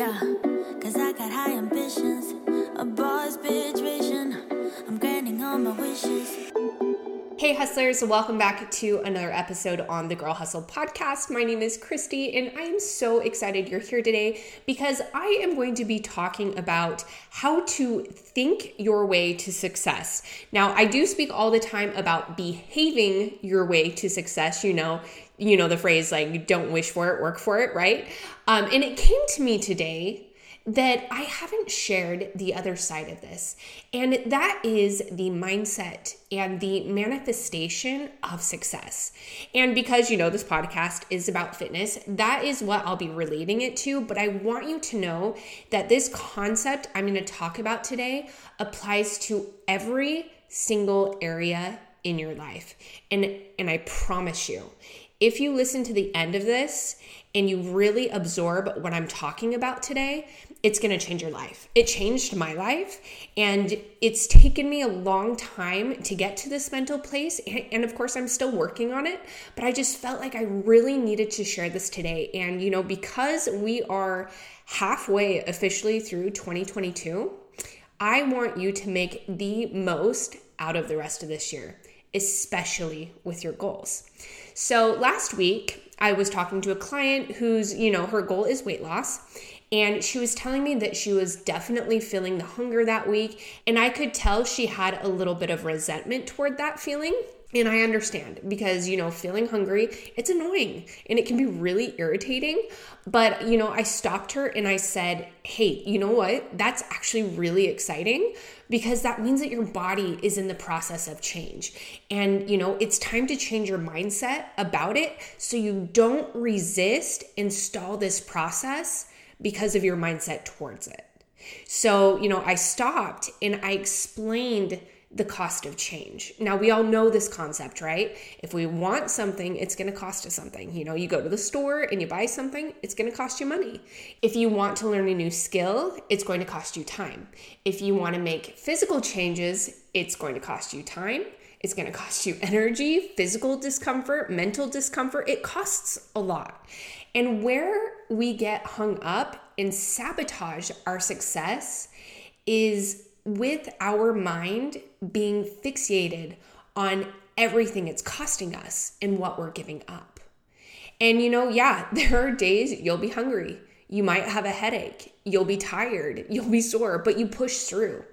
Yeah, cause I got high ambitions, a boss bitch vision. I'm granting all my wishes. Hey, hustlers, welcome back to another episode on the Girl Hustle podcast. My name is Christy, and I am so excited you're here today because I am going to be talking about how to think your way to success. Now, I do speak all the time about behaving your way to success. You know, you know the phrase like "don't wish for it, work for it," right? Um, and it came to me today that I haven't shared the other side of this, and that is the mindset and the manifestation of success. And because you know this podcast is about fitness, that is what I'll be relating it to. But I want you to know that this concept I'm going to talk about today applies to every single area in your life. And and I promise you, if you listen to the end of this and you really absorb what I'm talking about today, it's going to change your life. It changed my life, and it's taken me a long time to get to this mental place. And of course, I'm still working on it, but I just felt like I really needed to share this today. And, you know, because we are halfway officially through 2022, I want you to make the most out of the rest of this year, especially with your goals. So, last week, I was talking to a client whose, you know, her goal is weight loss and she was telling me that she was definitely feeling the hunger that week. And I could tell she had a little bit of resentment toward that feeling. And I understand because, you know, feeling hungry, it's annoying and it can be really irritating. But, you know, I stopped her and I said, hey, you know what? That's actually really exciting because that means that your body is in the process of change. And, you know, it's time to change your mindset about it so you don't resist and stall this process because of your mindset towards it. So, you know, I stopped and I explained the cost of change. Now, we all know this concept, right? If we want something, it's going to cost us something. You know, you go to the store and you buy something, it's going to cost you money. If you want to learn a new skill, it's going to cost you time. If you want to make physical changes, it's going to cost you time. It's going to cost you energy, physical discomfort, mental discomfort. It costs a lot. And where we get hung up and sabotage our success is with our mind being fixated on everything it's costing us and what we're giving up. And you know, yeah, there are days you'll be hungry. You might have a headache. You'll be tired. You'll be sore, but you push through.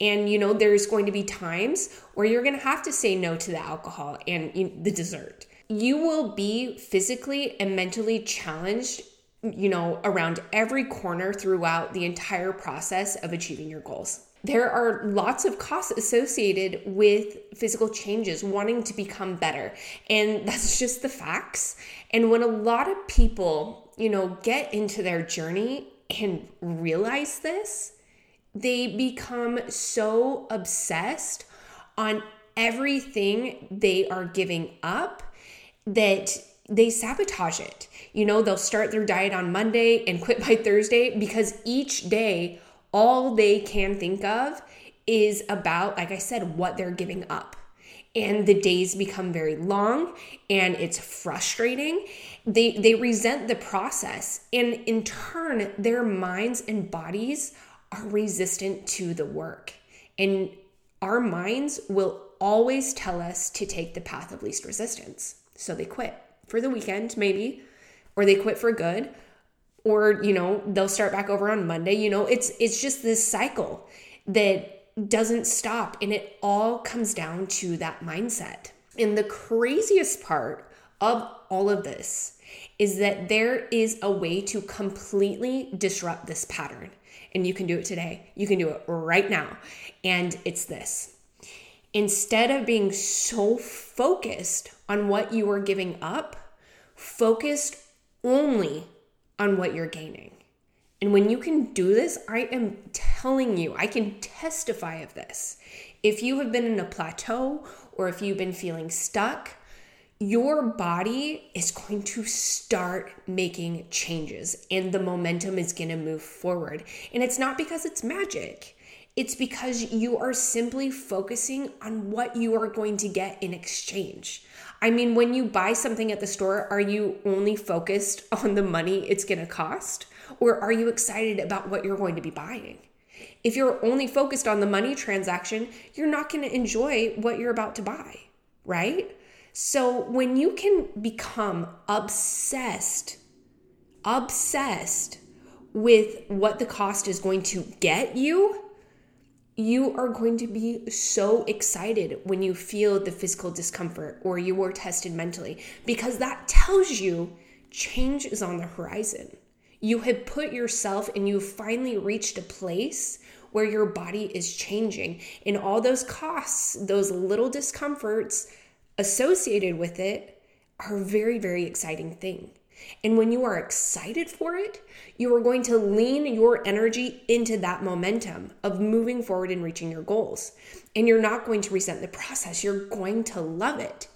And you know, there's going to be times where you're going to have to say no to the alcohol and the dessert you will be physically and mentally challenged you know around every corner throughout the entire process of achieving your goals there are lots of costs associated with physical changes, wanting to become better. And that's just the facts. And when a lot of people, you know, get into their journey and realize this, they become so obsessed on everything they are giving up that they sabotage it. You know, they'll start their diet on Monday and quit by Thursday because each day, all they can think of is about, like I said, what they're giving up. And the days become very long and it's frustrating. They, they resent the process. And in turn, their minds and bodies are resistant to the work. And our minds will always tell us to take the path of least resistance. So they quit for the weekend, maybe, or they quit for good, or you know, they'll start back over on Monday. You know, it's it's just this cycle that doesn't stop and it all comes down to that mindset. And the craziest part of all of this is that there is a way to completely disrupt this pattern. And you can do it today. You can do it right now. And it's this instead of being so focused on what you are giving up, focused only on what you're gaining. And when you can do this, I am telling you, I can testify of this. If you have been in a plateau or if you've been feeling stuck, your body is going to start making changes and the momentum is going to move forward. And it's not because it's magic. It's because you are simply focusing on what you are going to get in exchange. I mean, when you buy something at the store, are you only focused on the money it's going to cost? Or are you excited about what you're going to be buying? If you're only focused on the money transaction, you're not going to enjoy what you're about to buy, right? So when you can become obsessed, obsessed with what the cost is going to get you, you are going to be so excited when you feel the physical discomfort or you were tested mentally because that tells you change is on the horizon. You have put yourself and you've finally reached a place where your body is changing and all those costs, those little discomforts associated with it are a very, very exciting thing. And when you are excited for it, you are going to lean your energy into that momentum of moving forward and reaching your goals. And you're not going to resent the process, you're going to love it.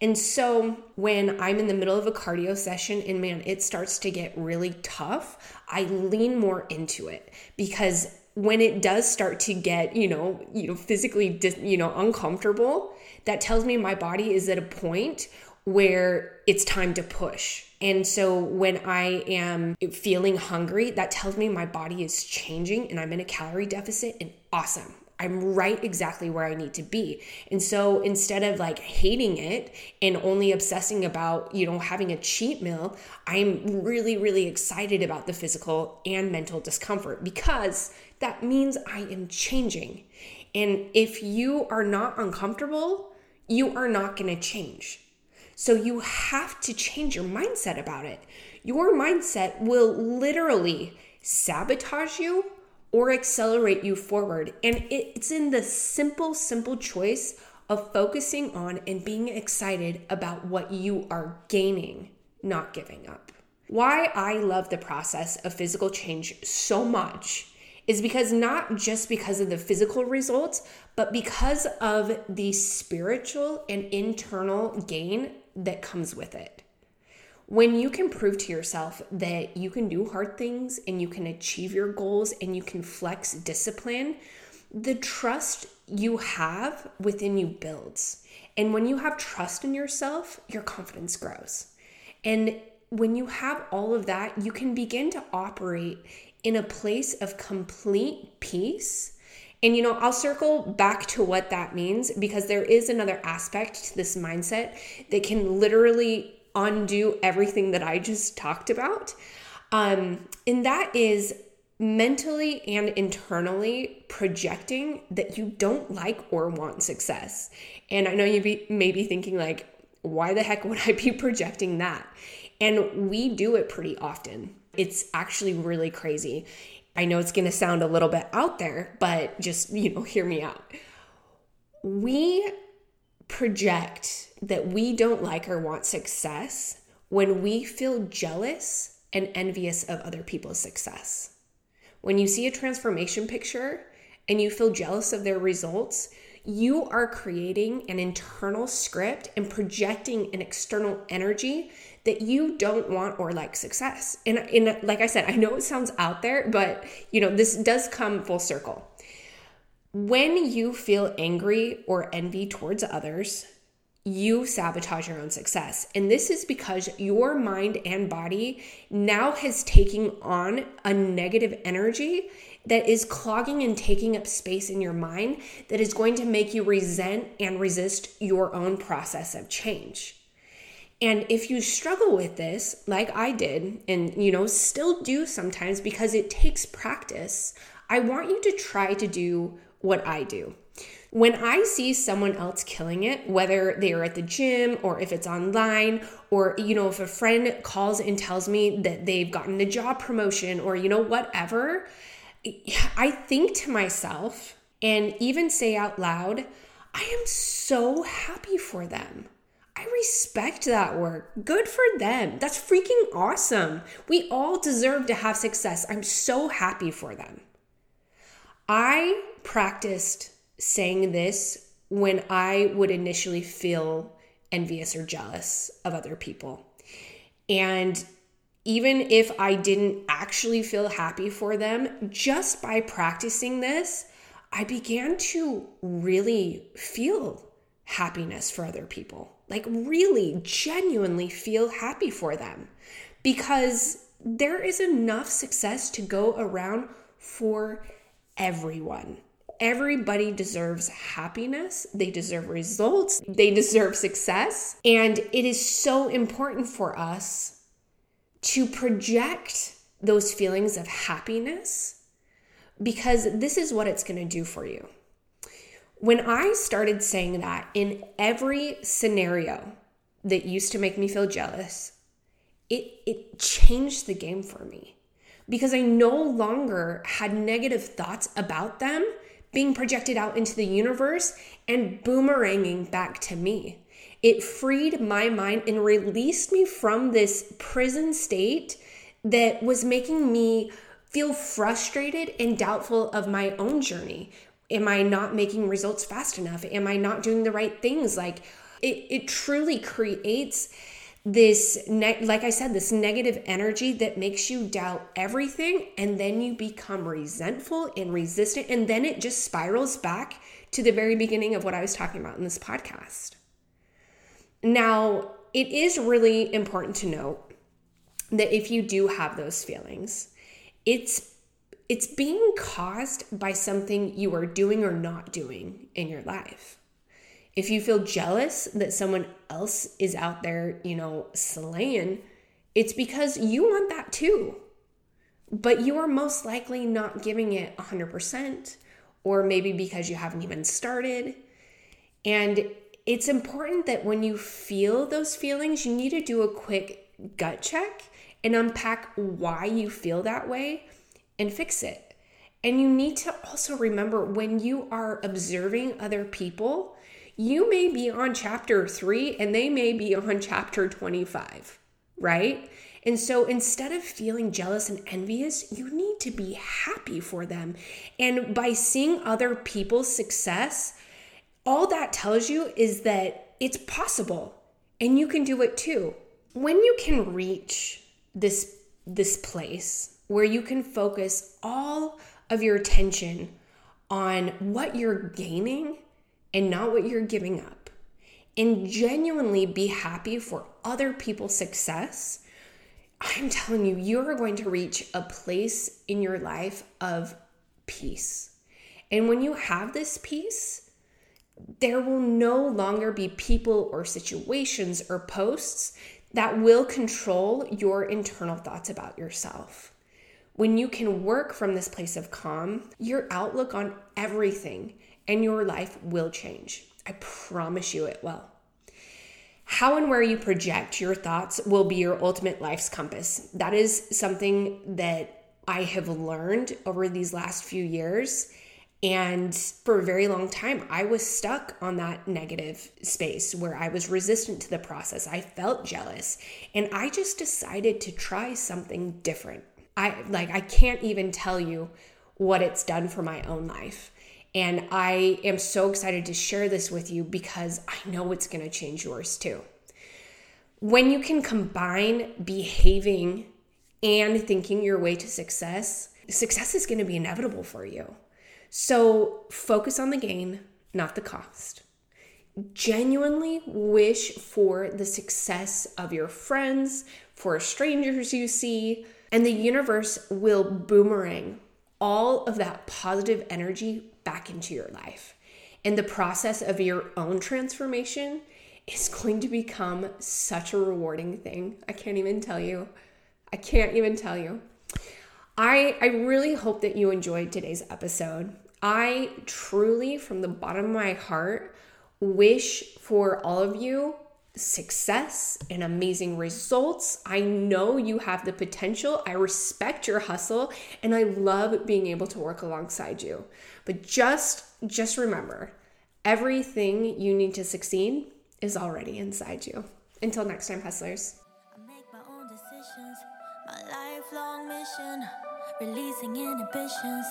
And so when I'm in the middle of a cardio session and man, it starts to get really tough, I lean more into it because when it does start to get, you know, you know, physically, you know, uncomfortable, that tells me my body is at a point where it's time to push. And so when I am feeling hungry, that tells me my body is changing and I'm in a calorie deficit and awesome. I'm right exactly where I need to be. And so instead of like hating it and only obsessing about, you know, having a cheat meal, I'm really, really excited about the physical and mental discomfort because that means I am changing. And if you are not uncomfortable, you are not going to change. So you have to change your mindset about it. Your mindset will literally sabotage you or accelerate you forward. And it's in the simple, simple choice of focusing on and being excited about what you are gaining, not giving up. Why I love the process of physical change so much is because not just because of the physical results, but because of the spiritual and internal gain that comes with it when you can prove to yourself that you can do hard things and you can achieve your goals and you can flex discipline, the trust you have within you builds. And when you have trust in yourself, your confidence grows. And when you have all of that, you can begin to operate in a place of complete peace. And you know, I'll circle back to what that means because there is another aspect to this mindset that can literally undo everything that I just talked about. Um, and that is mentally and internally projecting that you don't like or want success. And I know you may be thinking, like, why the heck would I be projecting that? And we do it pretty often. It's actually really crazy. I know it's going to sound a little bit out there, but just, you know, hear me out. We project that we don't like or want success when we feel jealous and envious of other people's success. When you see a transformation picture and you feel jealous of their results, you are creating an internal script and projecting an external energy that you don't want or like success. And, and like I said, I know it sounds out there, but you know, this does come full circle. When you feel angry or envy towards others, you sabotage your own success. And this is because your mind and body now has taken on a negative energy that is clogging and taking up space in your mind that is going to make you resent and resist your own process of change. And if you struggle with this, like I did, and you know, still do sometimes because it takes practice, I want you to try to do what I do. When I see someone else killing it, whether they are at the gym or if it's online, or you know, if a friend calls and tells me that they've gotten a job promotion or you know, whatever, I think to myself and even say out loud, I am so happy for them. I respect that work. Good for them. That's freaking awesome. We all deserve to have success. I'm so happy for them. I practiced saying this when I would initially feel envious or jealous of other people. And even if I didn't actually feel happy for them, just by practicing this, I began to really feel happiness for other people. Like, really, genuinely feel happy for them. Because there is enough success to go around for everyone. Everybody deserves happiness. They deserve results. They deserve success. And it is so important for us to project those feelings of happiness because this is what it's going to do for you. When I started saying that in every scenario that used to make me feel jealous, it, it changed the game for me because I no longer had negative thoughts about them being projected out into the universe and boomeranging back to me. It freed my mind and released me from this prison state that was making me feel frustrated and doubtful of my own journey. Am I not making results fast enough? Am I not doing the right things? Like it, it truly creates this ne- like i said this negative energy that makes you doubt everything and then you become resentful and resistant and then it just spirals back to the very beginning of what i was talking about in this podcast now it is really important to note that if you do have those feelings it's it's being caused by something you are doing or not doing in your life if you feel jealous that someone else is out there, you know, slaying, it's because you want that too. But you are most likely not giving it 100%, or maybe because you haven't even started. And it's important that when you feel those feelings, you need to do a quick gut check and unpack why you feel that way and fix it. And you need to also remember when you are observing other people, you may be on chapter three and they may be on chapter 25, right? And so instead of feeling jealous and envious, you need to be happy for them. And by seeing other people's success, all that tells you is that it's possible and you can do it too. When you can reach this this place where you can focus all of your attention on what you're gaining and not what you're giving up, and genuinely be happy for other people's success, I'm telling you, you are going to reach a place in your life of peace. And when you have this peace, there will no longer be people or situations or posts that will control your internal thoughts about yourself. When you can work from this place of calm, your outlook on everything and your life will change. I promise you it will. How and where you project your thoughts will be your ultimate life's compass. That is something that I have learned over these last few years. And for a very long time, I was stuck on that negative space where I was resistant to the process. I felt jealous. And I just decided to try something different. I like I can't even tell you what it's done for my own life. And I am so excited to share this with you because I know it's going to change yours too. When you can combine behaving and thinking your way to success, success is going to be inevitable for you. So focus on the gain, not the cost. Genuinely wish for the success of your friends, for strangers you see, and the universe will boomerang all of that positive energy back into your life. And the process of your own transformation is going to become such a rewarding thing. I can't even tell you. I can't even tell you. I, I really hope that you enjoyed today's episode. I truly, from the bottom of my heart, wish for all of you success and amazing results. I know you have the potential. I respect your hustle and I love being able to work alongside you. But just just remember, everything you need to succeed is already inside you. Until next time, hustlers. Releasing inhibitions